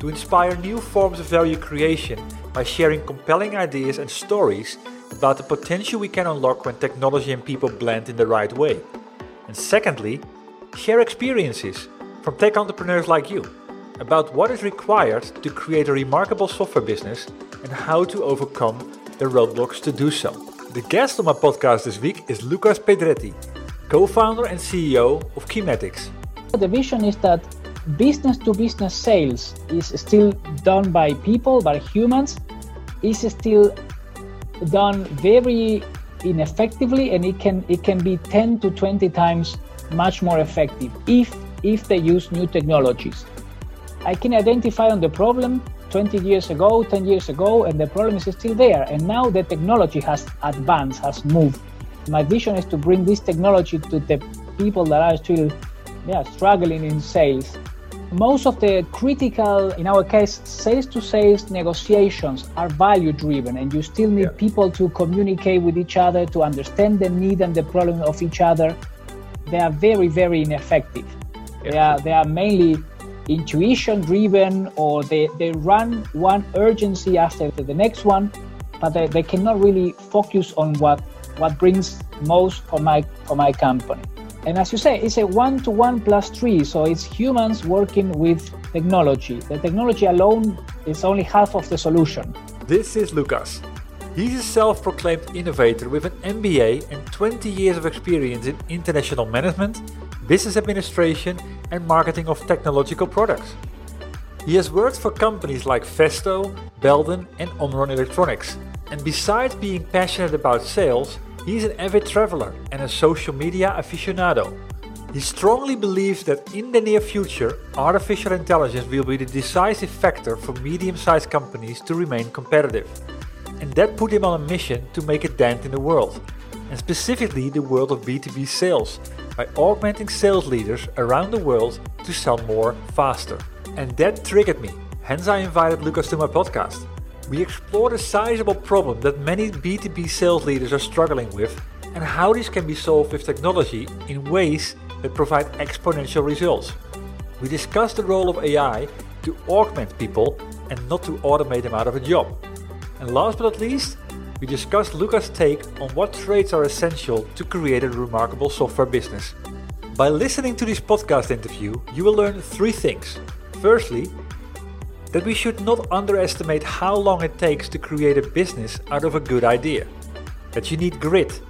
to inspire new forms of value creation by sharing compelling ideas and stories about the potential we can unlock when technology and people blend in the right way. And secondly, share experiences from tech entrepreneurs like you about what is required to create a remarkable software business and how to overcome the roadblocks to do so. The guest on my podcast this week is Lucas Pedretti, co founder and CEO of Qymatix. The vision is that business to business sales is still done by people, by humans, is still done very ineffectively and it can it can be 10 to 20 times much more effective if if they use new technologies. I can identify on the problem 20 years ago 10 years ago and the problem is still there. And now the technology has advanced has moved. My vision is to bring this technology to the people that are still yeah struggling in sales most of the critical, in our case, sales to sales negotiations are value driven, and you still need yeah. people to communicate with each other, to understand the need and the problem of each other. They are very, very ineffective. Yeah. They, are, they are mainly intuition driven, or they, they run one urgency after the next one, but they, they cannot really focus on what, what brings most for my, for my company. And as you say, it's a one to one plus three. So it's humans working with technology. The technology alone is only half of the solution. This is Lucas. He's a self proclaimed innovator with an MBA and 20 years of experience in international management, business administration, and marketing of technological products. He has worked for companies like Festo, Belden, and Omron Electronics. And besides being passionate about sales, He's an avid traveler and a social media aficionado. He strongly believes that in the near future, artificial intelligence will be the decisive factor for medium sized companies to remain competitive. And that put him on a mission to make a dent in the world, and specifically the world of B2B sales, by augmenting sales leaders around the world to sell more faster. And that triggered me, hence, I invited Lucas to my podcast we explore the sizable problem that many B2B sales leaders are struggling with and how this can be solved with technology in ways that provide exponential results. We discuss the role of AI to augment people and not to automate them out of a job. And last but not least, we discuss Lucas' take on what traits are essential to create a remarkable software business. By listening to this podcast interview, you will learn three things. Firstly, that we should not underestimate how long it takes to create a business out of a good idea. That you need grit.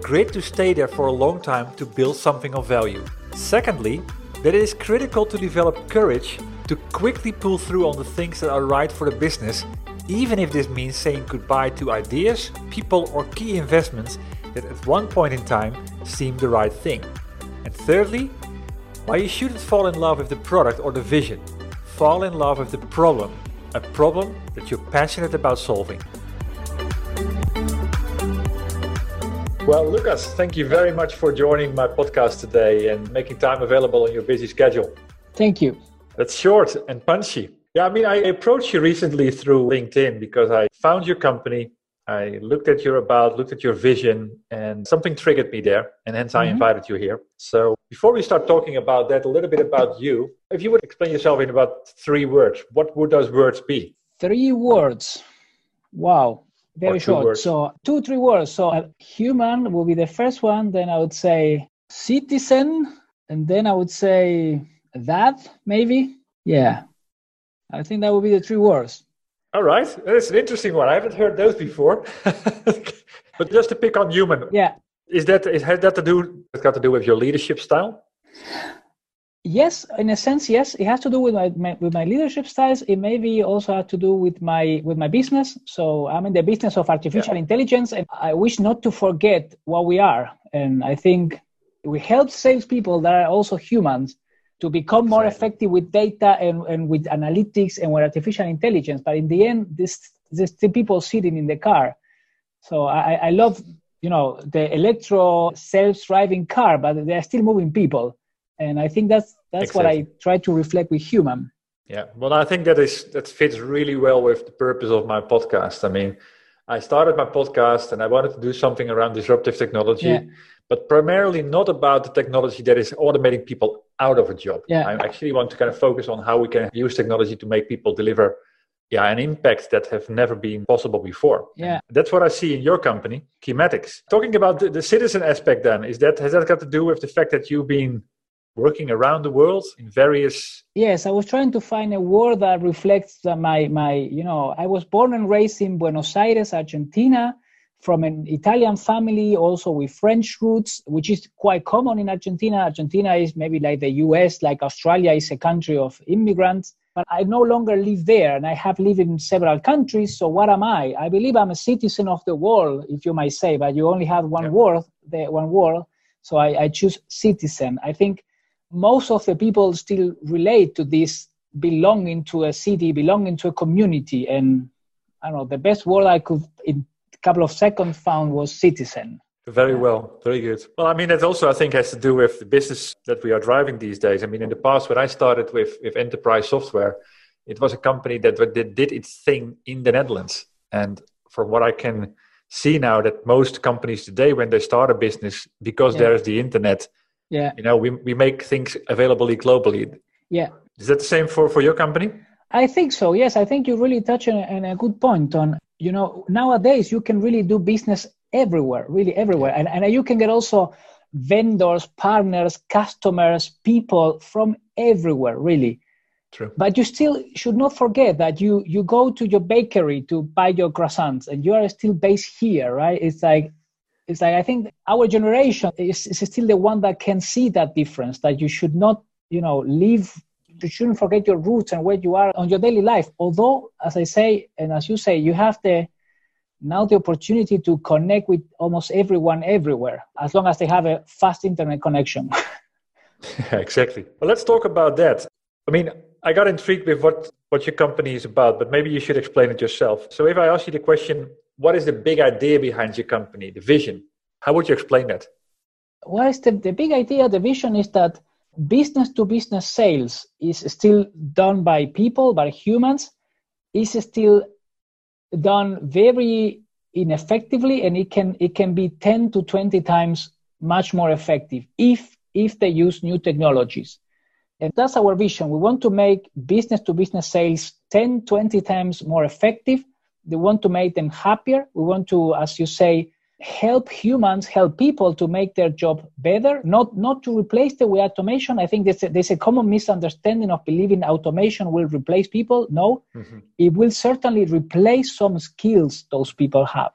Grit to stay there for a long time to build something of value. Secondly, that it is critical to develop courage to quickly pull through on the things that are right for the business, even if this means saying goodbye to ideas, people, or key investments that at one point in time seemed the right thing. And thirdly, why you shouldn't fall in love with the product or the vision, fall in love with the problem, a problem that you're passionate about solving. Well, Lucas, thank you very much for joining my podcast today and making time available on your busy schedule. Thank you. That's short and punchy. Yeah, I mean, I approached you recently through LinkedIn because I found your company I looked at your about, looked at your vision, and something triggered me there, and hence I mm-hmm. invited you here. So before we start talking about that, a little bit about you, if you would explain yourself in about three words, what would those words be? Three words. Wow, very short. Words. So two, three words. So human will be the first one. Then I would say citizen, and then I would say that maybe. Yeah, I think that would be the three words. All right, that's an interesting one. I haven't heard those before. but just to pick on human, yeah, is that is, has that to do? It's got to do with your leadership style. Yes, in a sense, yes. It has to do with my, my, with my leadership styles. It maybe also have to do with my with my business. So I'm in the business of artificial yeah. intelligence, and I wish not to forget what we are. And I think we help salespeople that are also humans to become more exactly. effective with data and, and with analytics and with artificial intelligence. But in the end, this this the people sitting in the car. So I, I love you know the electro self-driving car, but they are still moving people and i think that's that's exactly. what i try to reflect with human yeah well i think that is that fits really well with the purpose of my podcast i mean i started my podcast and i wanted to do something around disruptive technology yeah. But primarily not about the technology that is automating people out of a job yeah. i actually want to kind of focus on how we can use technology to make people deliver yeah, an impact that have never been possible before. Yeah, and that's what I see in your company, Qymatix. Talking about the, the, citizen aspect, then is that has that got to do with the fact that you've been working around the world in various yes i was trying to find a word that reflects my my you know i was born and raised in buenos aires argentina from an italian family also with french roots which is quite common in argentina argentina is maybe like the us like australia is a country of immigrants but i no longer live there and i have lived in several countries so what am i i believe i'm a citizen of the world if you might say but you only have one yeah. word the one word so I, I choose citizen i think most of the people still relate to this belonging to a city, belonging to a community. And I don't know, the best word I could in couple of seconds found was citizen. Very well, very good. Well, I mean, it also I think has to do with the business that we are driving these days. I mean, in the past, when I started with with enterprise software, it was a company that did, did its thing in the Netherlands. And from what I can see now, that most companies today, when they start a business, because yeah. there is the internet, yeah you know we, we make things available globally yeah is that the same for for your company i think so yes i think you really touch on, on a good point on you know nowadays you can really do business everywhere really everywhere and, and you can get also vendors partners customers people from everywhere really True. But you still should not forget that you you go to your bakery to buy your croissants and you are still based here, right? It's like it's like I think our generation is, is still the one that can see that difference. That you should not, you know, leave. You shouldn't forget your roots and where you are on your daily life. Although, as I say, and as you say, you have the now the opportunity to connect with almost everyone everywhere, as long as they have a fast internet connection. yeah, exactly. Well, let's talk about that. I mean, I got intrigued with what what your company is about, but maybe you should explain it yourself. So, if I ask you the question, what is the big idea behind your company, the vision? How would you explain that? Well, the, the big idea, the vision is that business to business sales is still done by people, by humans, is still done very ineffectively and it can it can be 10 to 20 times much more effective if if they use new technologies. And that's our vision. We want to make business to business sales 10 20 times more effective. We want to make them happier. We want to, as you say, help humans, help people to make their job better, not, not to replace them with automation. I think there's a, there's a common misunderstanding of believing automation will replace people. No, mm-hmm. it will certainly replace some skills those people have.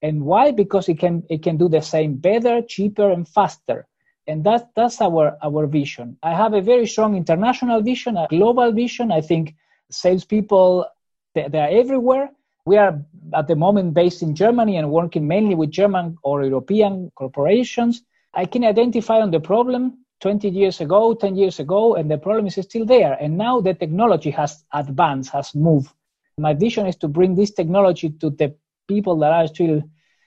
And why? Because it can, it can do the same better, cheaper, and faster. And that, that's our, our vision. I have a very strong international vision, a global vision. I think salespeople, they, they are everywhere we are at the moment based in Germany and working mainly with German or European corporations. I can identify on the problem 20 years ago, 10 years ago, and the problem is still there. And now the technology has advanced, has moved. My vision is to bring this technology to the people that are still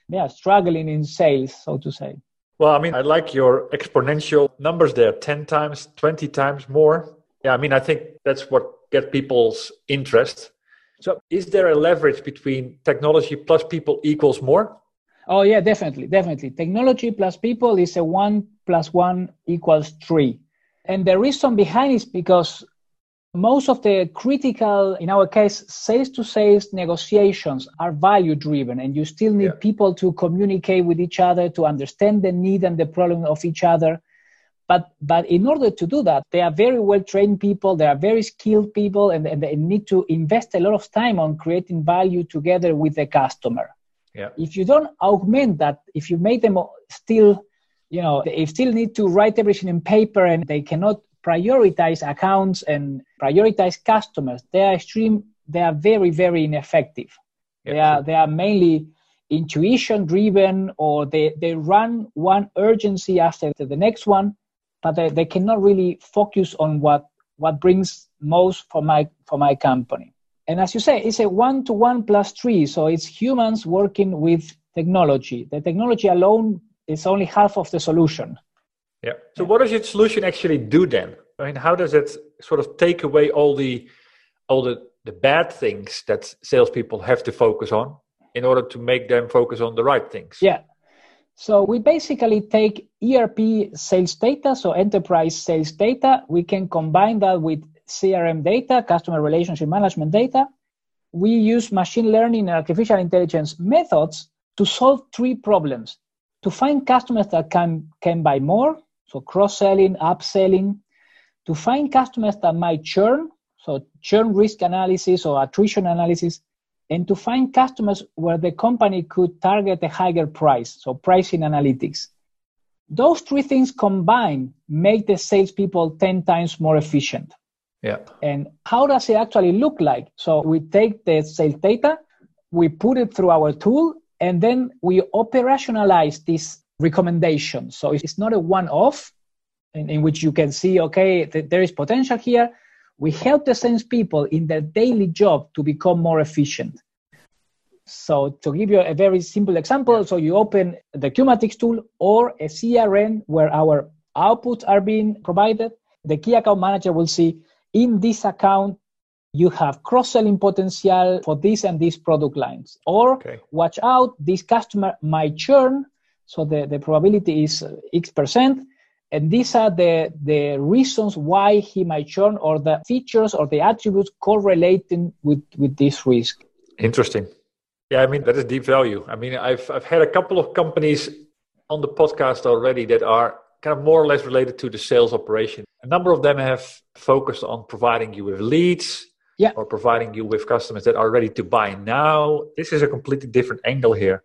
yeah, struggling in sales, so to say. Well, I mean, I like your exponential numbers there 10 times, 20 times more. Yeah, I mean, I think that's what gets people's interest so, is there a leverage between technology plus people equals more? Oh, yeah, definitely. Definitely. Technology plus people is a one plus one equals three. And the reason behind is because most of the critical, in our case, sales to sales negotiations are value driven, and you still need yeah. people to communicate with each other, to understand the need and the problem of each other. But, but in order to do that, they are very well trained people, they are very skilled people, and, and they need to invest a lot of time on creating value together with the customer. Yeah. If you don't augment that, if you make them still, you know, they still need to write everything in paper and they cannot prioritize accounts and prioritize customers, they are extreme, they are very, very ineffective. Yeah, they are they are mainly intuition driven or they, they run one urgency after the next one, but they, they cannot really focus on what what brings most for my for my company. And as you say, it's a one to one plus three. So it's humans working with technology. The technology alone is only half of the solution. Yeah. So what does your solution actually do then? I mean, how does it sort of take away all the all the, the bad things that salespeople have to focus on in order to make them focus on the right things? Yeah. So we basically take ERP sales data, so enterprise sales data. We can combine that with CRM data, customer relationship management data. We use machine learning and artificial intelligence methods to solve three problems to find customers that can, can buy more, so cross selling, upselling, to find customers that might churn, so churn risk analysis or attrition analysis, and to find customers where the company could target a higher price, so pricing analytics. Those three things combined make the salespeople 10 times more efficient. Yeah. And how does it actually look like? So we take the sales data, we put it through our tool, and then we operationalize this recommendation. So it's not a one-off in, in which you can see, okay, th- there is potential here. We help the sales people in their daily job to become more efficient. So to give you a very simple example, so you open the Qymatix tool or a CRM where our outputs are being provided, the key account manager will see in this account you have cross-selling potential for this and these product lines or okay. watch out this customer might churn so the, the probability is x percent and these are the, the reasons why he might churn or the features or the attributes correlating with, with this risk interesting yeah i mean that is deep value i mean i've, I've had a couple of companies on the podcast already that are kind of more or less related to the sales operation. A number of them have focused on providing you with leads yeah. or providing you with customers that are ready to buy now. This is a completely different angle here.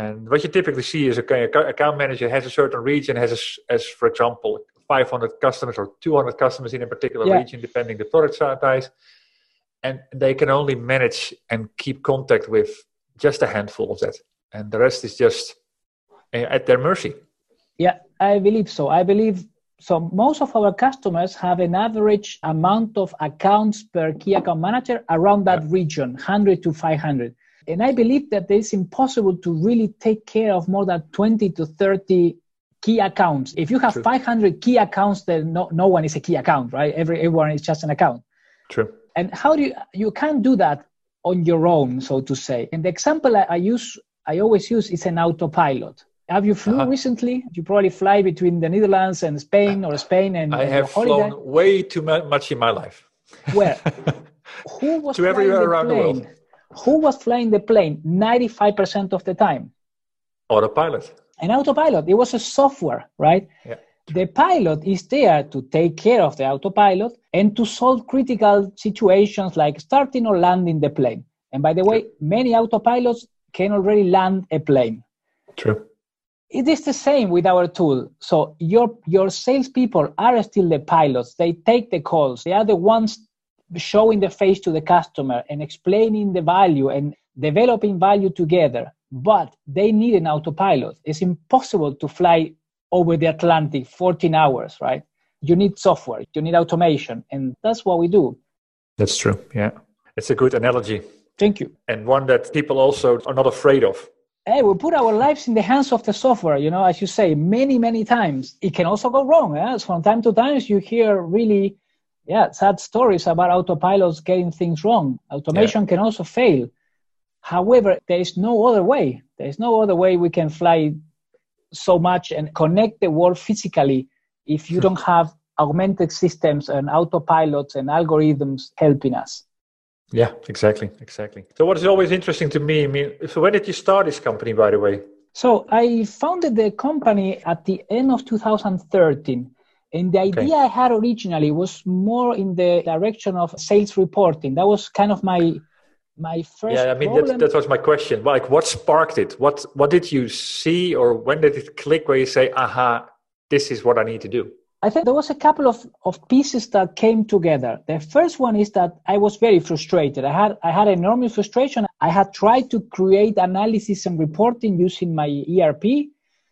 And what you typically see is a account manager has a certain region, has, a, as for example, 500 customers or 200 customers in a particular yeah. region, depending the product size. And they can only manage and keep contact with just a handful of that. And the rest is just eh, at their mercy. Yeah, I believe so. I believe so. Most of our customers have an average amount of accounts per key account manager around that yeah. region, 100 to 500. And I believe that it's impossible to really take care of more than 20 to 30 key accounts. If you have True. 500 key accounts, then no, no one is a key account, right? Every, everyone is just an account. True. And how do you, you can't do that on your own, so to say. And the example I, I use, I always use is an autopilot. Have you flew uh-huh. recently? You probably fly between the Netherlands and Spain or Spain and I have flown way too much in my life. Where? Who was to everywhere around plane? the world? Who was flying the plane 95% of the time? Autopilot. An autopilot. It was a software, right? Yeah. The pilot is there to take care of the autopilot and to solve critical situations like starting or landing the plane. And by the way, many autopilots can already land a plane. True it is the same with our tool. So your your salespeople are still the pilots. They take the calls. They are the ones showing the face to the customer and explaining the value and developing value together. But they need an autopilot. It's impossible to fly over the Atlantic 14 hours, right? You need software, you need automation, and that's what we do. That's true. Yeah. It's a good analogy. Thank you. And one that people also are not afraid of hey, we put our lives in the hands of the software, you know, as you say, many, many times. It can also go wrong. Eh? From time to time, you hear really, yeah, sad stories about autopilots getting things wrong. Automation yeah. can also fail. However, there is no other way. There is no other way we can fly so much and connect the world physically if you don't have augmented systems and autopilots and algorithms helping us. Yeah, exactly, exactly. So what is always interesting to me, I mean, so when did you start this company, by the way? So I founded the company at the end of 2013. And the idea okay. I had originally was more in the direction of sales reporting. That was kind of my my first. Yeah, I mean that, that was my question. Like, what sparked it? What what did you see, or when did it click? Where you say, "Aha, this is what I need to do." I think there was a couple of, of pieces that came together. The first one is that I was very frustrated. I had I had enormous frustration. I had tried to create analysis and reporting using my ERP,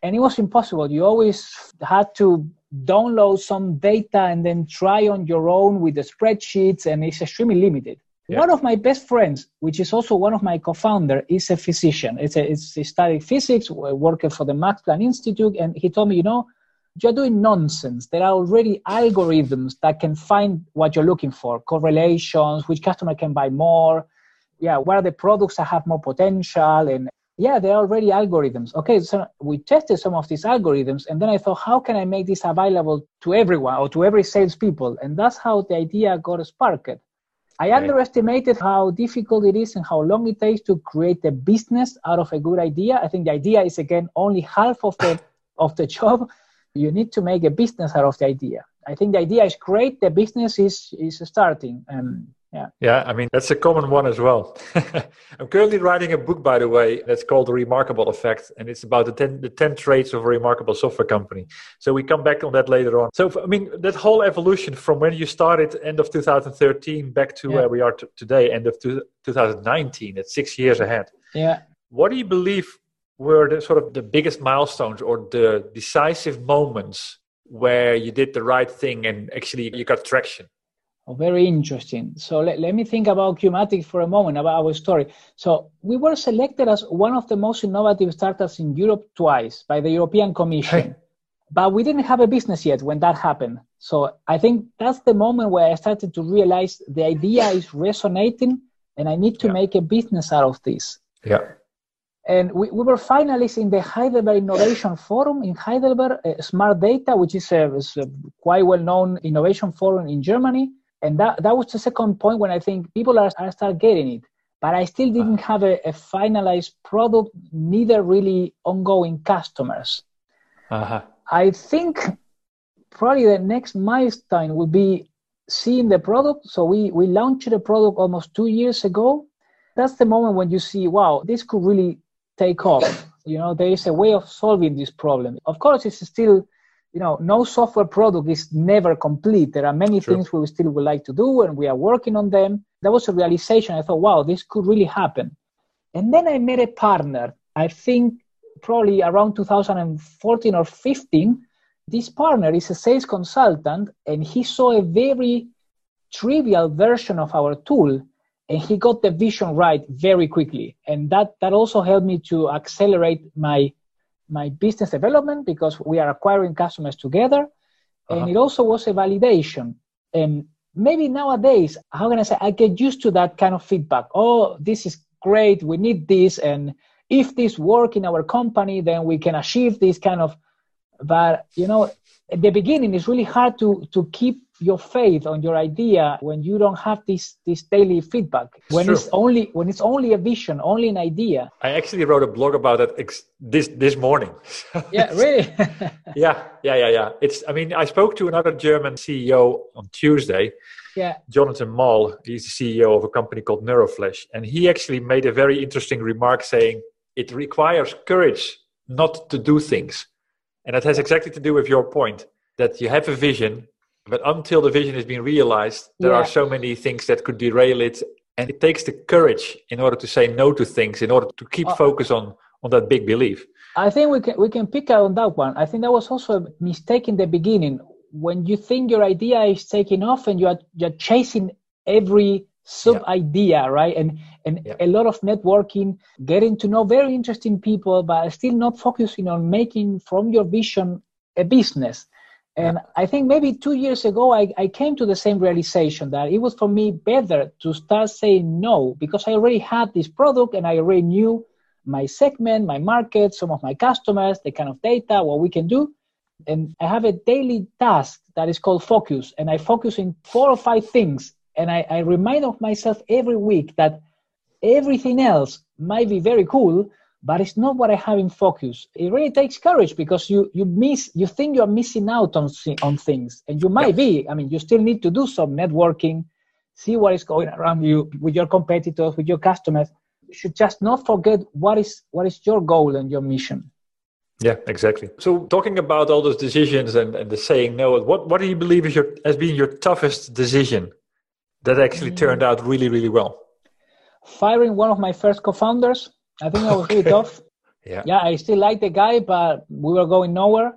and it was impossible. You always had to download some data and then try on your own with the spreadsheets, and it's extremely limited. Yeah. One of my best friends, which is also one of my co-founder, is a physician. It's a, it's he studied physics, working for the Max Planck Institute, and he told me, you know, you're doing nonsense. There are already algorithms that can find what you're looking for, correlations, which customer can buy more, yeah, what are the products that have more potential, and yeah, there are already algorithms. Okay, so we tested some of these algorithms, and then I thought, how can I make this available to everyone or to every salespeople? And that's how the idea got sparked. I underestimated how difficult it is and how long it takes to create a business out of a good idea. I think the idea is again only half of the of the job. You need to make a business out of the idea. I think the idea is great. The business is is starting. Um, yeah. Yeah i mean that's a common one as well. I'm currently writing a book by the way that's called the remarkable effect and it's about the 10, the 10 traits of a remarkable software company. So we come back on that later on. So i mean that whole evolution from when you started end of 2013 back to yeah. where we are t- today end of two, 2019 it's six years ahead. Yeah. What do you believe were the sort of the biggest milestones or the decisive moments where you did the right thing and actually you got traction Oh, very interesting. So let, let me think about Qymatix for a moment, about our story. So we were selected as one of the most innovative startups in Europe twice by the European Commission. Hey. But we didn't have a business yet when that happened. So I think that's the moment where I started to realize the idea is resonating and I need to yeah. make a business out of this. Yeah. And we, we were finalists in the Heidelberg Innovation Forum in Heidelberg, uh, Smart Data, which is a, is a quite well known innovation forum in Germany and that that was the second point when I think people are, are start getting it. But I still didn't have a, a finalized product, neither really ongoing customers. Uh-huh. I think probably the next milestone will be seeing the product. So we we launched the product almost two years ago. That's the moment when you see, wow, this could really take off. You know, there is a way of solving this problem. Of course, it's still you know, no software product is never complete. There are many sure. things we still would like to do, and we are working on them. That was a realization. I thought, wow, this could really happen. And then I met a partner. I think probably around 2014 or 15. This partner is a sales consultant, and he saw a very trivial version of our tool and he got the vision right very quickly and that that also helped me to accelerate my my business development because we are acquiring customers together. Uh-huh. And it also was a validation. And maybe nowadays, how can I say, I get used to that kind of feedback. Oh, this is great. We need this. And if this work in our company, then we can achieve this kind of, but you know, at the beginning, it's really hard to, to keep your faith on your idea when you don't have this this daily feedback when True. it's only when it's only a vision only an idea. I actually wrote a blog about it ex- this this morning. Yeah really? Yeah yeah yeah yeah. It's i mean i spoke to another german ceo on tuesday yeah. Jonathan mall. He's the ceo of a company called neuroflash. And he actually made a very interesting remark saying it requires courage not to do things. And that has exactly to do with your point that you have a vision but until the vision has been realized, there yeah. are so many things that could derail it. And it takes the courage in order to say no to things, in order to keep uh, focus on, on that big belief. I think we can, we can pick out on that one. I think that was also a mistake in the beginning. When you think your idea is taking off and you're, you're chasing every sub idea, yeah. right? And, and yeah. a lot of networking, getting to know very interesting people, but still not focusing on making from your vision a business. And I think maybe two years ago, I, I came to the same realization that it was for me better to start saying no because I already had this product and I already knew my segment, my market, some of my customers, the kind of data, what we can do. And I have a daily task that is called focus. And I focus in four or five things. And I, I remind of myself every week that everything else might be very cool, but it's not what I have in focus. It really takes courage because you you miss you think you are missing out on on things, and you might be. I mean, you still need to do some networking, see what is going around you with your competitors, with your customers. You should just not forget what is what is your goal and your mission. Yeah, exactly. So talking about all those decisions and, and the saying no, what what do you believe is your has been your toughest decision that actually mm. turned out really, really well? Firing one of my first co-founders I think that was okay. really tough. Yeah. Yeah, I still like the guy, but we were going nowhere.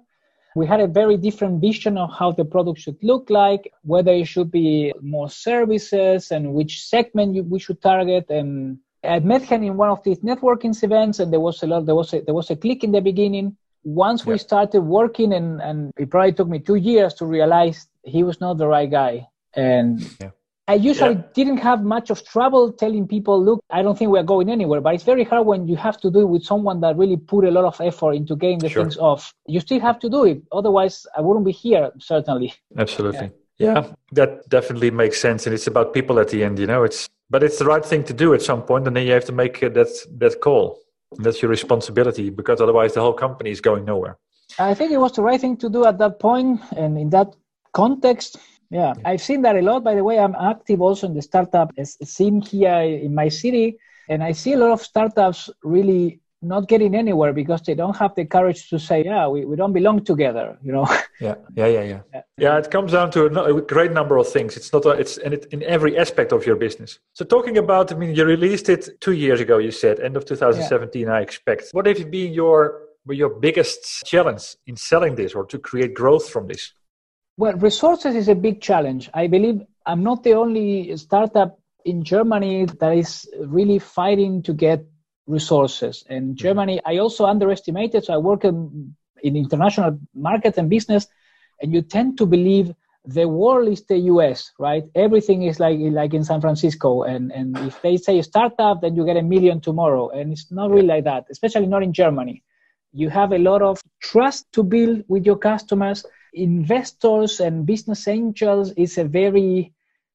We had a very different vision of how the product should look like, whether it should be more services and which segment we should target. And I met him in one of these networking events, and there was a lot. There was a, there was a click in the beginning. Once we started working, and and it probably took me two years to realize he was not the right guy. And yeah. I usually yeah. didn't have much of trouble telling people, look, I don't think we're going anywhere. But it's very hard when you have to do it with someone that really put a lot of effort into getting the sure. things off. You still have to do it. Otherwise, I wouldn't be here, certainly. Absolutely. Yeah. yeah, that definitely makes sense. And it's about people at the end, you know, it's, but it's the right thing to do at some point, And then you have to make uh, that, that call. That's your responsibility because otherwise the whole company is going nowhere. I think it was the right thing to do at that point, and in that context, yeah, I've seen that a lot. By the way, I'm active also in the startup scene here in my city, and I see a lot of startups really not getting anywhere because they don't have the courage to say, "Yeah, we, we don't belong together." You know. Yeah, yeah, yeah, yeah. Yeah, yeah it comes down to a, a great number of things. It's not. A, it's and it, in every aspect of your business. So talking about, I mean, you released it two years ago. You said end of 2017. Yeah. I expect. What have been your your biggest challenge in selling this or to create growth from this? Well, resources is a big challenge. I believe I'm not the only startup in Germany that is really fighting to get resources. In mm-hmm. Germany, I also underestimated. So I work in, in international markets and business, and you tend to believe the world is the US, right? Everything is like like in San Francisco, and and if they say startup, then you get a million tomorrow, and it's not really like that. Especially not in Germany. You have a lot of trust to build with your customers investors and business angels is a very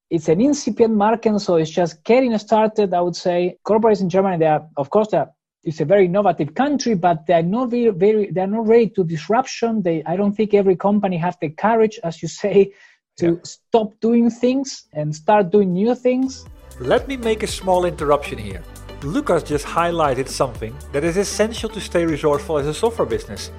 it's an incipient market so it's just getting started i would say corporates in germany they are of course they're it's a very innovative country, but they're not very, very they're not ready to disruption. They, I don't think every company have the courage, as you say, to yeah. stop doing things and start doing new things. Let me make a small interruption here. Lucas just highlighted something that is essential to stay resourceful as a software business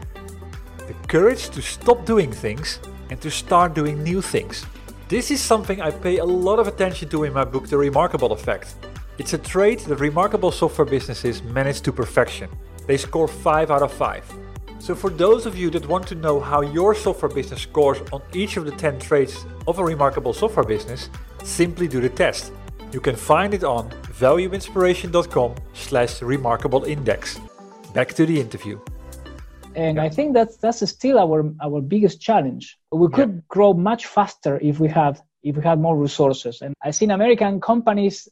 courage to stop doing things and to start doing new things. This is something I pay a lot of attention to in my book, The Remarkable Effect. It's a trait that remarkable software businesses manage to perfection. They score 5 out of 5. So, for those of you that want to know how your software business scores on each of the 10 traits of a remarkable software business, simply do the test. You can find it on valueinspiration.com slash remarkable index. Back to the interview and I think that's that's still our our biggest challenge. We could yeah. grow much faster if we had if we had more resources. And I've seen American companies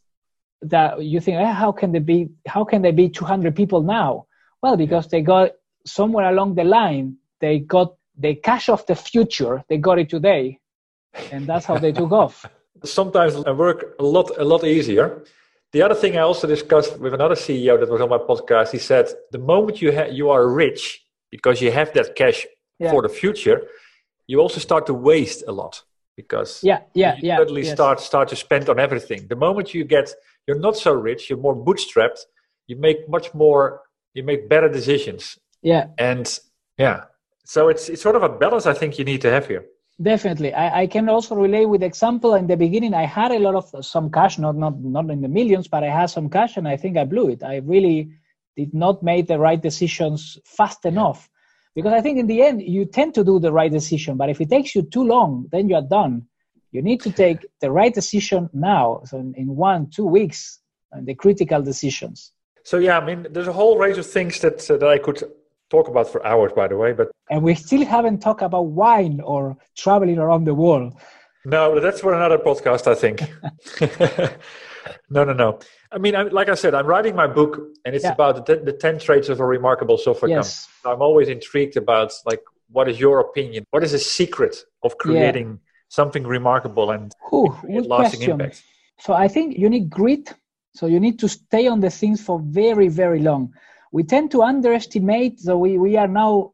that you think, eh, how can they be how can they be 200 people now? Well, because they got somewhere along the line they got the cash of the future. They got it today, and that's how they took off. Sometimes I work a lot a lot easier. The other thing I also discussed with another CEO that was on my podcast, he said, the moment you ha- you are rich, because you have that cash yeah. for the future, you also start to waste a lot because yeah, yeah, you yeah, suddenly yes. start start to spend on everything. The moment you get you're not so rich, you're more bootstrapped, you make much more you make better decisions. Yeah. And yeah. So it's it's sort of a balance I think you need to have here. Definitely. I, I can also relate with example in the beginning I had a lot of some cash, not not not in the millions, but I had some cash and I think I blew it. I really did not make the right decisions fast enough. Because i think in the end you tend to do the right decision but if it takes you too long then you are done. You need to take the right decision now so in, in one two weeks and the critical decisions. So yeah i mean there's a whole range of things that uh, that i could talk about for hours by the way but and we still haven't talked about wine or traveling around the world. No that's for another podcast i think. No no no I mean, I, like I said, I'm writing my book, and it's yeah. about the, the, ten traits of a remarkable software yes. company. I'm always intrigued about like, what is your opinion? What is the secret of creating yeah. something remarkable and Ooh, lasting question. impact? So I think you need grit. So you need to stay on the things for very, very long. we tend to underestimate. So we, we are now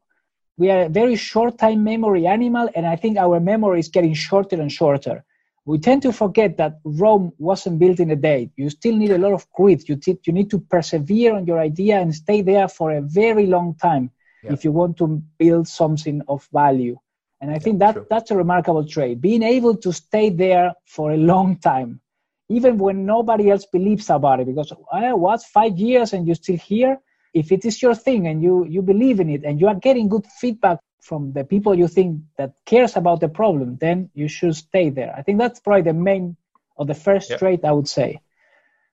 we are a very short time memory animal, and I think our memory is getting shorter and shorter. We tend to forget that Rome wasn't built in a day. You still need a lot of grit. You, t- you need to persevere on your idea and stay there for a very long time yeah. if you want to build something of value. And I yeah, think that that's a remarkable trait. Being able to stay there for a long time, even when nobody else believes about it, because oh, what five years and you're still here. If it is your thing and you you believe in it and you are getting good feedback from the people you think that cares about the problem, then you should stay there. I think that's probably the main or the first yeah. trait I would say.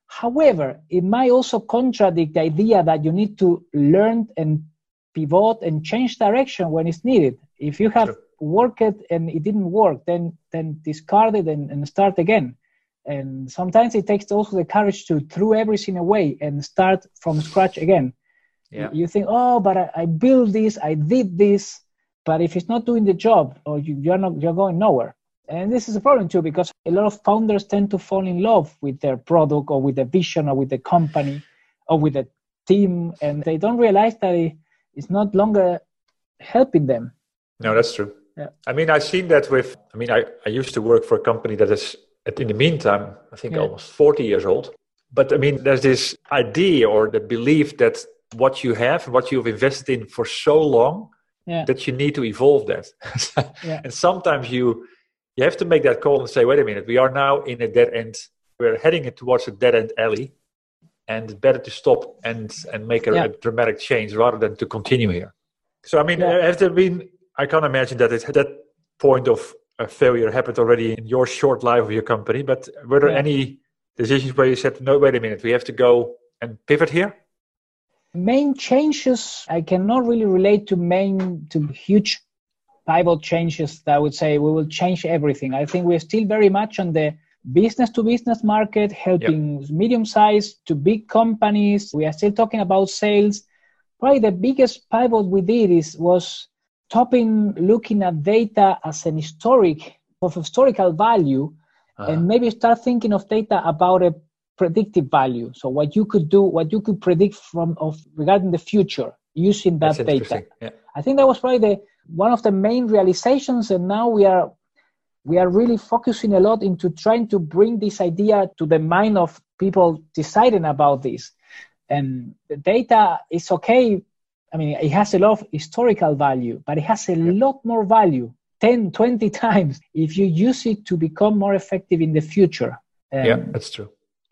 However, it might also contradict the idea that you need to learn and pivot and change direction when it's needed. If you have sure. worked it and it didn't work, then then discard it and, and start again. And sometimes it takes also the courage to throw everything away and start from scratch again. Yeah. You think, oh, but I, I built this, I did this, but if it's not doing the job, or you, you're not, you're going nowhere. And this is a problem too, because a lot of founders tend to fall in love with their product or with the vision or with the company or with the team, and they don't realize that it, it's not longer helping them. No, that's true. Yeah. I mean, I've seen that with, I mean, I, I used to work for a company that is, in the meantime, I think yeah. almost 40 years old. But I mean, there's this idea or the belief that what you have, what you've invested in for so long, yeah. that you need to evolve that. yeah. And sometimes you you have to make that call and say, wait a minute, we are now in a dead end. We're heading it towards a dead end alley, and better to stop and and make a, yeah. a dramatic change rather than to continue here. So I mean, uh, has there been? I can't imagine that it, that point of a failure happened already in your short life of your company. But were there any decisions where you said, no, wait a minute, we have to go and pivot here? Main changes i cannot really relate to main to huge pivot changes that i would say we will change everything i think we're still very much on the business to business market helping yep. medium sized to big companies we are still talking about sales probably the biggest pivot we did is was stopping looking at data as an historic of historical value uh-huh. and maybe start thinking of data about a predictive value. So what you could do, what you could predict from of regarding the future using that That's data. Yeah. I think that was probably the one of the main realizations, and now we are we are really focusing a lot into trying to bring this idea to the mind of people deciding about this. And the data is okay. I mean, it has a lot of historical value, but it has a yeah. lot more value 10, 20 times if you use it to become more effective in the future. Um, yeah, that's true.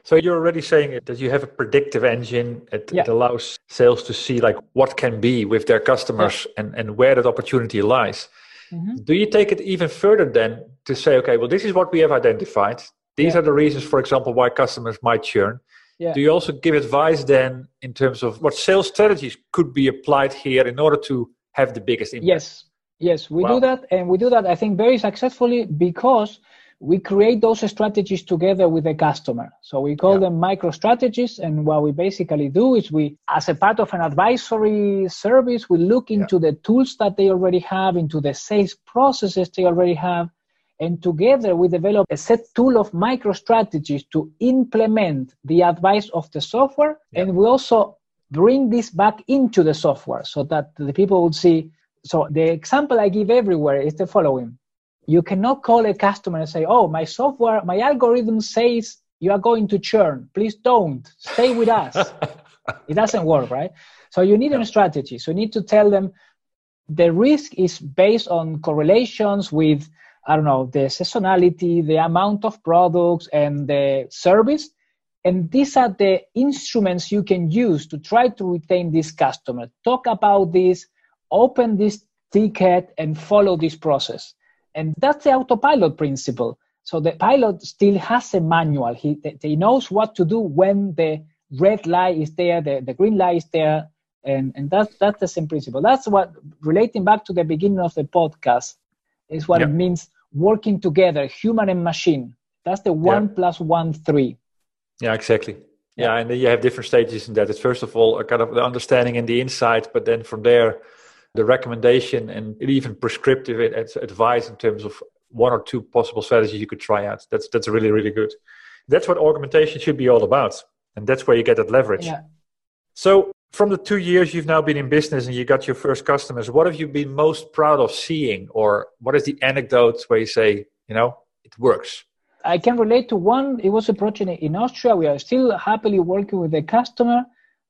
So you're already saying it, that you have a predictive engine. It, yeah. it allows sales to see like what can be with their customers yeah. and, and where that opportunity lies. Mm-hmm. Do you take it even further then to say, okay, well, this is what we have identified. These yeah. are the reasons, for example, why customers might churn. Yeah. Do you also give advice then in terms of what sales strategies could be applied here in order to have the biggest impact? Yes, yes, we wow. do that, and we do that. I think very successfully because we create those strategies together with the customer. So we call yeah. them micro strategies. And what we basically do is we, as a part of an advisory service, we look into yeah. the tools that they already have, into the sales processes they already have. And together we develop a set tool of micro strategies to implement the advice of the software. Yeah. And we also bring this back into the software so that the people would see. So the example I give everywhere is the following you cannot call a customer and say, oh, my software, my algorithm says you are going to churn. Please don't. Stay with us. it doesn't work, right? So you need a strategy. So you need to tell them the risk is based on correlations with, I don't know, the seasonality, the amount of products, and the service. And these are the instruments you can use to try to retain this customer. Talk about this, open this ticket, and follow this process. And that's the autopilot principle. So the pilot still has a manual. He, he knows what to do when the red light is there, the, the green light is there. And, and that's, that's the same principle. That's what, relating back to the beginning of the podcast, is what yep. it means working together, human and machine. That's the one plus one, three. Yeah, exactly. Yeah, and then you have different stages in that. It's first of all a kind of the understanding and the insight, but then from there, the recommendation and even prescriptive advice in terms of one or two possible strategies you could try out. That's that's really really good. That's what augmentation should be all about, and that's where you get that leverage. Yeah. So From the two years you've now been in business and you got your first customers, what have you been most proud of seeing? Or what is the anecdote where you say, you know, it works? I can relate to one. It was a project in Austria. We are still happily working with the customer.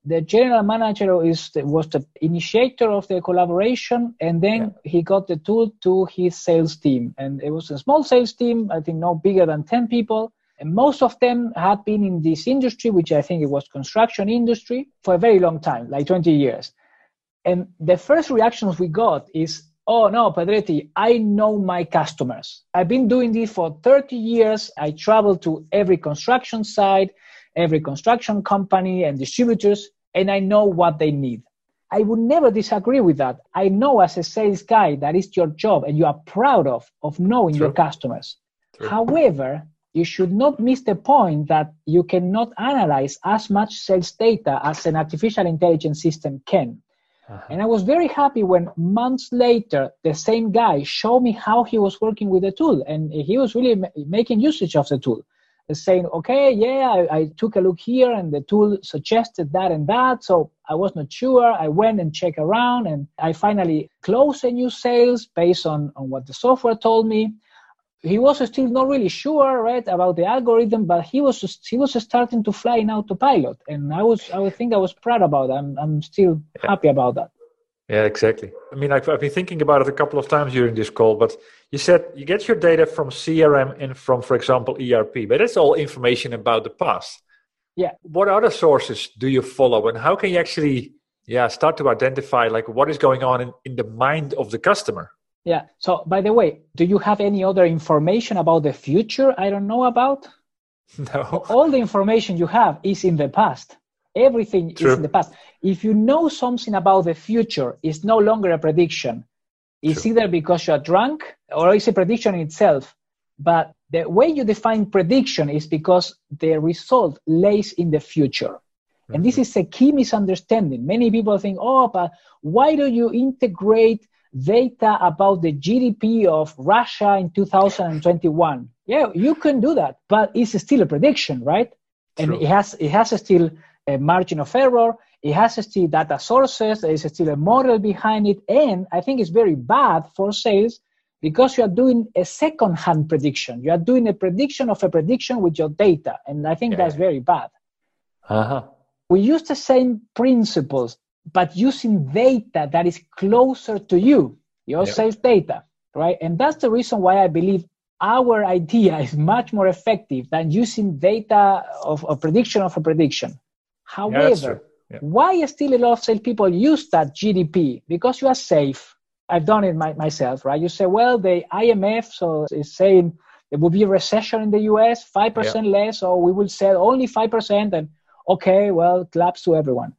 The general manager is the, was the initiator of the collaboration, and then yeah. he got the tool to his sales team. And it was a small sales team, I think no bigger than 10 people. And most of them had been in this industry, which I think it was construction industry, for a very long time, like 20 years. And the first reactions we got is, oh no, Pedretti, I know my customers. I've been doing this for 30 years. I travel to every construction site, every construction company and distributors, and I know what they need. I would never disagree with that. I know as a sales guy that is your job and you are proud of, of knowing True. your customers. True. However, you should not miss the point that you cannot analyze as much sales data as an artificial intelligence system can. Uh-huh. And I was very happy when months later the same guy showed me how he was working with the tool, and he was really ma- making usage of the tool, saying, "Okay, yeah, I, I, took a look here, and the tool suggested that and that." So I was not sure. I went and checked around, and I finally closed a new sales based on on what the software told me he was still not really sure right about the algorithm but he was he was starting to fly in autopilot and i was i would think i was proud about it i'm, I'm still yeah. happy about that yeah exactly i mean I've, I've been thinking about it a couple of times during this call but you said you get your data from crm and from for example erp but it's all information about the past yeah what other sources do you follow and how can you actually yeah start to identify like what is going on in, in the mind of the customer yeah. So, by the way, do you have any other information about the future I don't know about? No. All the information you have is in the past. Everything True. is in the past. If you know something about the future, it's no longer a prediction. It's True. either because you're drunk or it's a prediction itself. But the way you define prediction is because the result lays in the future. Mm-hmm. And this mm-hmm. is a key misunderstanding. Many people think, oh, but why do you integrate data about the GDP of Russia in 2021. Yeah, you can do that, but it's still a prediction, right? And it has it has still a margin of error. It has still data sources. There is still a model behind it, and I think it's very bad for sales because you are doing a second-hand prediction. You are doing a prediction of a prediction with your data, and I think yeah. that's very bad. Uh-huh. We use the same principles but using data that is closer to you, your yep. sales data, right? And that's the reason why I believe our idea is much more effective than using data of a prediction of a prediction. However, yeah, why still a lot of salespeople use that GDP? Because you are safe. I've done it my, myself, right? You say, well, the IMF so is saying there will be a recession in the US, 5% less, or we will sell only 5%. And okay, well, claps to everyone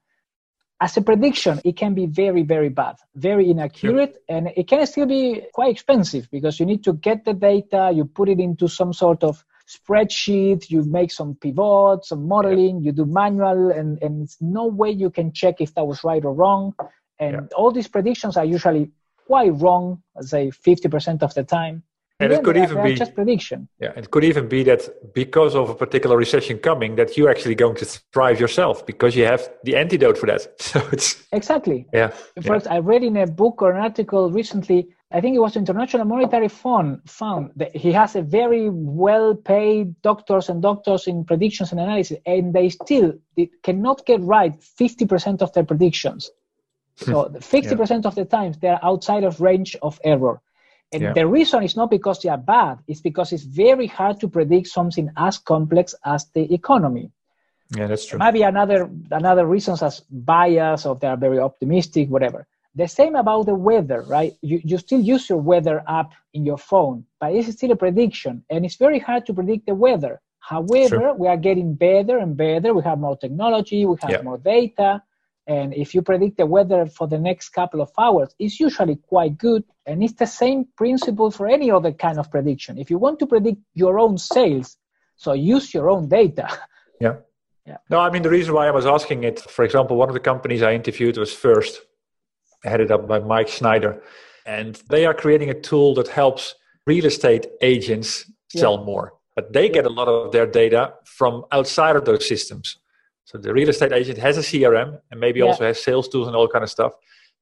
as a prediction, it can be very, very bad, very inaccurate, yep. and it can still be quite expensive because you need to get the data, you put it into some sort of spreadsheet, you make some pivots, some modeling, yep. you do manual, and, and it's no way you can check if that was right or wrong. And all these predictions are usually quite wrong, say 50% of the time and it could even be just prediction. Yeah, it could even be that because of a particular recession coming, that you're actually going to thrive yourself because you have the antidote for that. So it's exactly. Yeah. First, yeah. I read in a book or an article recently. I think it was the International Monetary Fund found that he has a very well-paid doctors and doctors in predictions and analysis, and they still cannot get right 50% of their predictions. So 50% yeah. of the times they are outside of range of error. And yeah. the reason is not because they are bad, it's because it's very hard to predict something as complex as the economy. Yeah, that's true. Maybe another another reasons as bias or they are very optimistic, whatever. The same about the weather, right? You, you still use your weather app in your phone, but it's still a prediction, and it's very hard to predict the weather. However, we are getting better and better. We have more technology, we have yeah. more data, and if you predict the weather for the next couple of hours, it's usually quite good. And it's the same principle for any other kind of prediction. If you want to predict your own sales, so use your own data. Yeah. Yeah. No, I mean, the reason why I was asking it, for example, one of the companies I interviewed was First, headed up by Mike Schneider. And they are creating a tool that helps real estate agents sell yeah. more. But they get a lot of their data from outside of those systems. So the real estate agent has a CRM and maybe yeah. also has sales tools and all kind of stuff,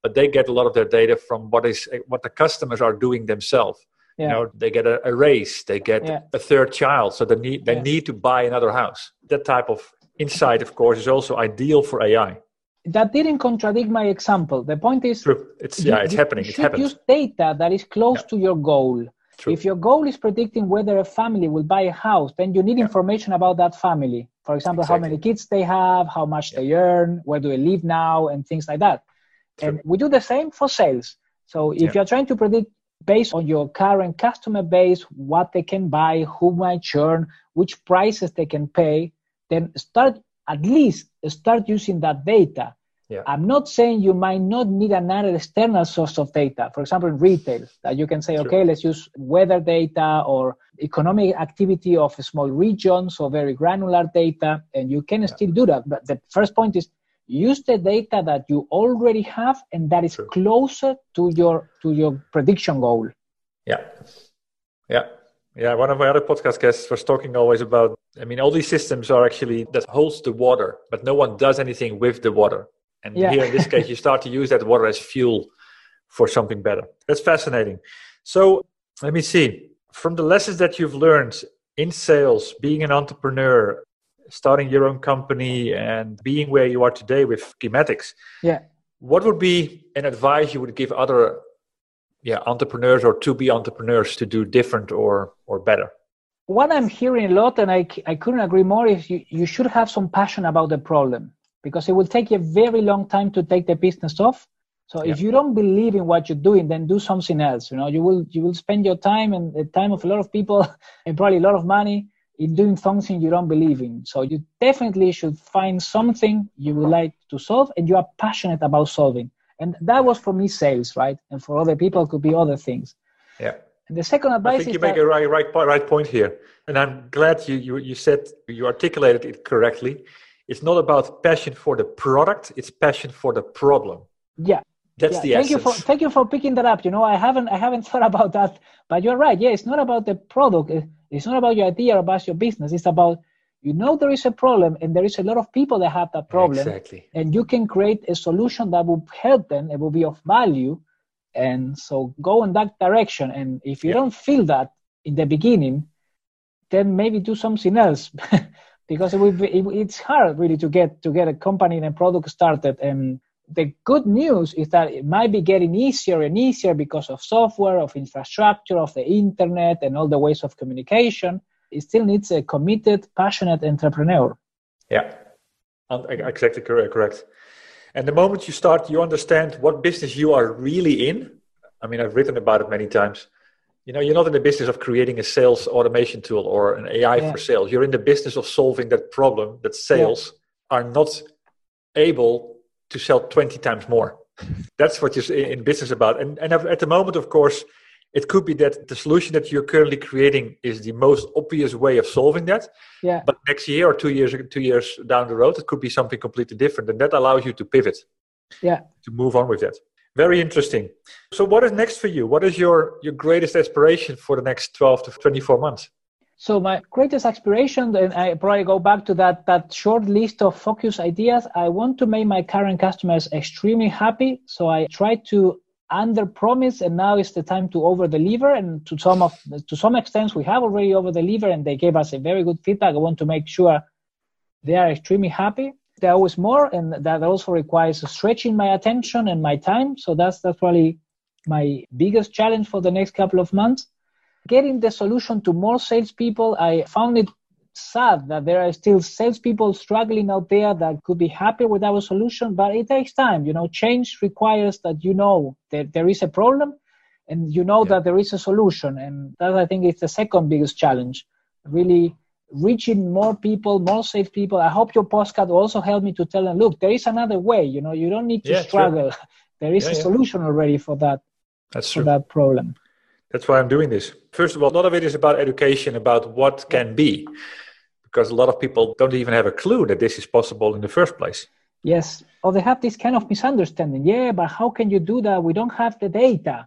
but they get a lot of their data from what is what the customers are doing themselves. Yeah. You know, they get a, a raise, they get yeah. a third child, so they need they need to buy another house. That type of insight, of course, is also ideal for AI. That didn't contradict my example. The point is, True. It's yeah, it's happening. It happens. use data that is close to your goal. True. If your goal is predicting whether a family will buy a house, then you need information about that family. For example, exactly. how many kids they have, how much yeah. they earn, where do they live now, and things like that. True. And we do the same for sales. So if yeah. you're trying to predict based on your current customer base, what they can buy, who might churn, which prices they can pay, then start at least start using that data. Yeah. I'm not saying you might not need another external source of data. For example, in retail, that you can say, sure. okay, let's use weather data or economic activity of a small region, so very granular data, and you can yeah. still do that. But the first point is use the data that you already have and that is sure. closer to your to your prediction goal. Yeah. Yeah. Yeah, one of my other podcast guests was talking always about I mean all these systems are actually that holds the water, but no one does anything with the water. And yeah. here in this case you start to use that water as fuel for something better. That's fascinating. So let me see from the lessons that you've learned in sales, being an entrepreneur, starting your own company, and being where you are today with Qymatix, yeah, what would be an advice you would give other yeah entrepreneurs or to be entrepreneurs to do different or or better? What I'm hearing a lot, and I, I couldn't agree more, is you, you should have some passion about the problem because it will take you a very long time to take the business off so if you don't believe in what you're doing, then do something else. You know, you will you will spend your time and the time of a lot of people and probably a lot of money in doing something you don't believe in. So you definitely should find something you would like to solve and you are passionate about solving. And that was for me sales, right? And for other people it could be other things. Yeah. And the second advice I think you make a right, right, right point here. And I'm glad you, you, you said, you articulated it correctly. It's not about passion for the product, it's passion for the problem. Yeah, that's yeah, the thank essence. you for thank you for picking that up you know i haven't i haven't thought about that but you're right yeah it's not about the product it's not about your idea or about your business it's about you know there is a problem and there is a lot of people that have that problem exactly and you can create a solution that will help them it will be of value and so go in that direction and if you yeah. don't feel that in the beginning then maybe do something else because it will be, it, it's hard really to get to get a company and a product started and the good news is that it might be getting easier and easier because of software, of infrastructure, of the internet, and all the ways of communication. It still needs a committed, passionate entrepreneur. Yeah, exactly. Correct. And the moment you start, you understand what business you are really in. I mean, I've written about it many times. You know, you're not in the business of creating a sales automation tool or an AI yeah. for sales. You're in the business of solving that problem that sales yeah. are not able to sell 20 times more. That's what you're in business about. And, and at the moment, of course, it could be that the solution that you're currently creating is the most obvious way of solving that. Yeah. But next year or two years, two years down the road, it could be something completely different, and that allows you to pivot. Yeah. To move on with that. Very interesting. So, what is next for you? What is your your greatest aspiration for the next 12 to 24 months? So my greatest aspiration, and I probably go back to that that short list of focus ideas. I want to make my current customers extremely happy. So I try to under promise, and now is the time to over deliver. And to some of to some extent, we have already over delivered, and they gave us a very good feedback. I want to make sure they are extremely happy. There always more, and that also requires stretching my attention and my time. So that's that's probably my biggest challenge for the next couple of months getting the solution to more salespeople, I found it sad that there are still salespeople struggling out there that could be happy with our solution, but it takes time. You know, change requires that you know that there is a problem and you know yeah. that there is a solution. And that I think is the second biggest challenge. Really reaching more people, more safe people. I hope your postcard also help me to tell them, look, there is another way. You know, you don't need to yeah, struggle. there is yeah, a solution already for that. That's for true. that problem. That's why I'm doing this. First of all, a lot of it is about education, about what can be, because a lot of people don't even have a clue that this is possible in the first place. Yes, or they have this kind of misunderstanding. Yeah, but how can you do that? We don't have the data.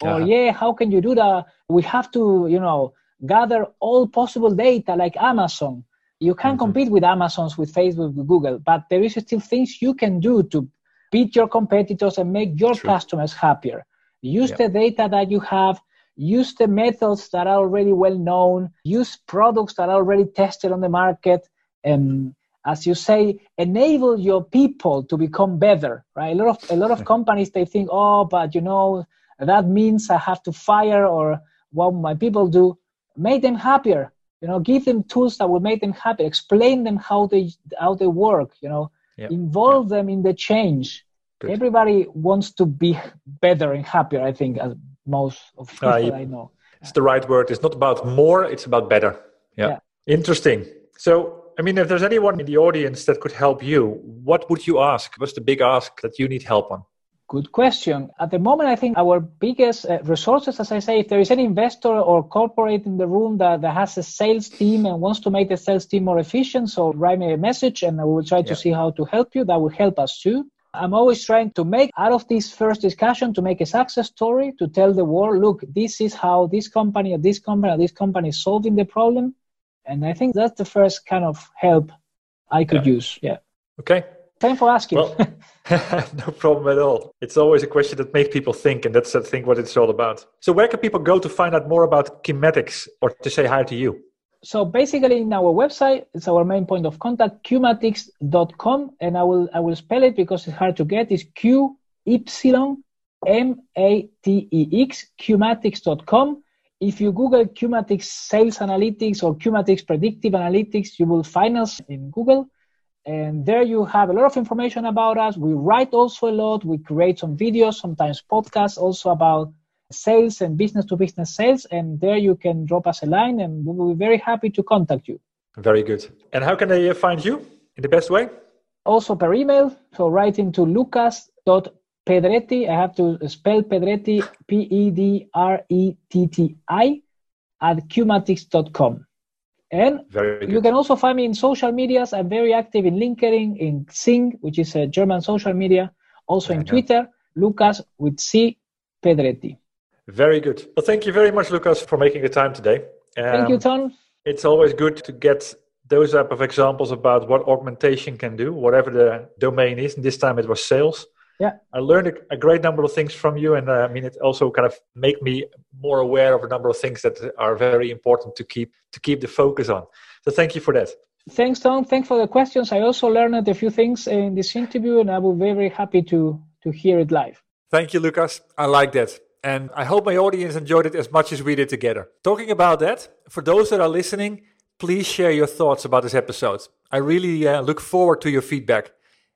Or uh-huh. yeah, how can you do that? We have to, you know, gather all possible data like Amazon. You can mm-hmm. compete with Amazon's, with Facebook, with Google, but there is still things you can do to beat your competitors and make your True. customers happier. Use yep. the data that you have, use the methods that are already well known, use products that are already tested on the market, and as you say, enable your people to become better. Right? A lot of a lot of companies they think, oh, but you know that means I have to fire or what my people do. Make them happier. You know, give them tools that will make them happy. Explain them how they how they work. You know, yep. involve them in the change. Good. Everybody wants to be better and happier. I think as most of people uh, I know. It's the right word. It's not about more. It's about better. Yeah. yeah. Interesting. So, I mean, if there's anyone in the audience that could help you, what would you ask? What's the big ask that you need help on? Good question. At the moment, I think our biggest uh, resources, as I say, if there is any investor or corporate in the room that, that has a sales team and wants to make the sales team more efficient, so write me a message and we will try to see how to help you. That will help us too. I'm always trying to make out of this first discussion to make a success story to tell the world, look, this is how this company or this company or this company is solving the problem. And I think that's the first kind of help I could yeah. use. Yeah. Okay. Thanks for asking. Well, no problem at all. It's always a question that makes people think, and that's I think what it's all about. So, where can people go to find out more about Qymatix or to say hi to you? so basically in our website it's our main point of contact qymatix.com and i will i will spell it because it's hard to get it's q epsilon m a t e x qymatix.com if you google qymatix sales analytics or qymatix predictive analytics you will find us in google and there you have a lot of information about us we write also a lot we create some videos sometimes podcasts also about sales and business to business sales. And there you can drop us a line and we will be very happy to contact you. Very good. And how can they find you in the best way? Also per email. So write into lucas.pedretti. I have to spell Pedretti, P E D R E T T I, at qymatix.com. And you can also find me in social medias. I'm very active in LinkedIn, in Xing, which is a German social media, also yeah, in Twitter, Lucas with C Pedretti. Very good. Well, thank you very much, Lucas, for making the time today. Um, thank you, um, Ton. It's always good to get those type of examples about what augmentation can do, whatever the domain is. And this time it was sales. Yeah, I learned a, a great number of things from you, and uh, I mean, it also kind of make me more aware of a number of things that are very important to keep to keep the focus on. So, thank you for that. Thanks, Ton. Thanks for the questions. I also learned a few things in this interview, and I will be very happy to to hear it live. Thank you, Lucas. I like that. And I hope my audience enjoyed it as much as we did together. Talking about that, for those that are listening, please share your thoughts about this episode. I really uh, look forward to your feedback.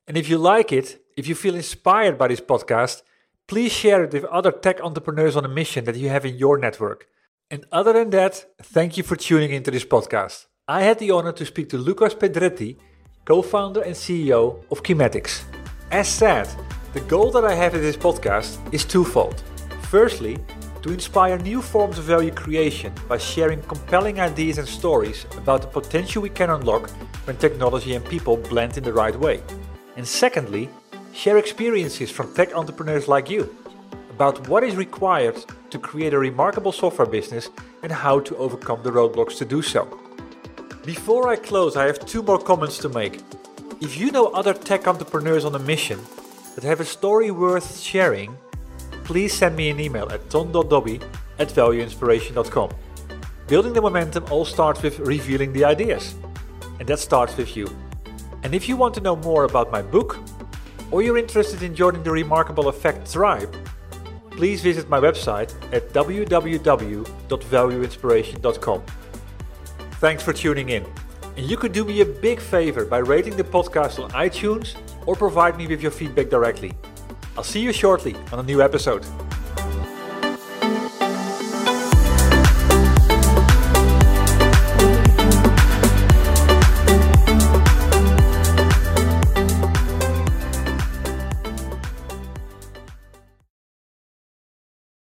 And if you like it, if you feel inspired by this podcast, please share it with other tech entrepreneurs on a mission that you have in your network. And other than that, thank you for tuning into this podcast. I had the honor to speak to Lucas Pedretti, co founder and CEO of Qymatix. As said, the goal that I have in this podcast is twofold. Firstly, to inspire new forms of value creation by sharing compelling ideas and stories about the potential we can unlock when technology and people blend in the right way. And secondly, share experiences from tech entrepreneurs like you about what is required to create a remarkable software business and how to overcome the roadblocks to do so. Before I close, I have two more comments to make. If you know other tech entrepreneurs on a mission that have a story worth sharing, please send me an email at ton.dobbe at valueinspiration.com. Building the momentum all starts with revealing the ideas, and that starts with you. And if you want to know more about my book, or you're interested in joining the Remarkable Effect tribe, please visit my website at www.valueinspiration.com. Thanks for tuning in. And you could do me a big favor by rating the podcast on iTunes or provide me with your feedback directly. I'll see you shortly on a new episode.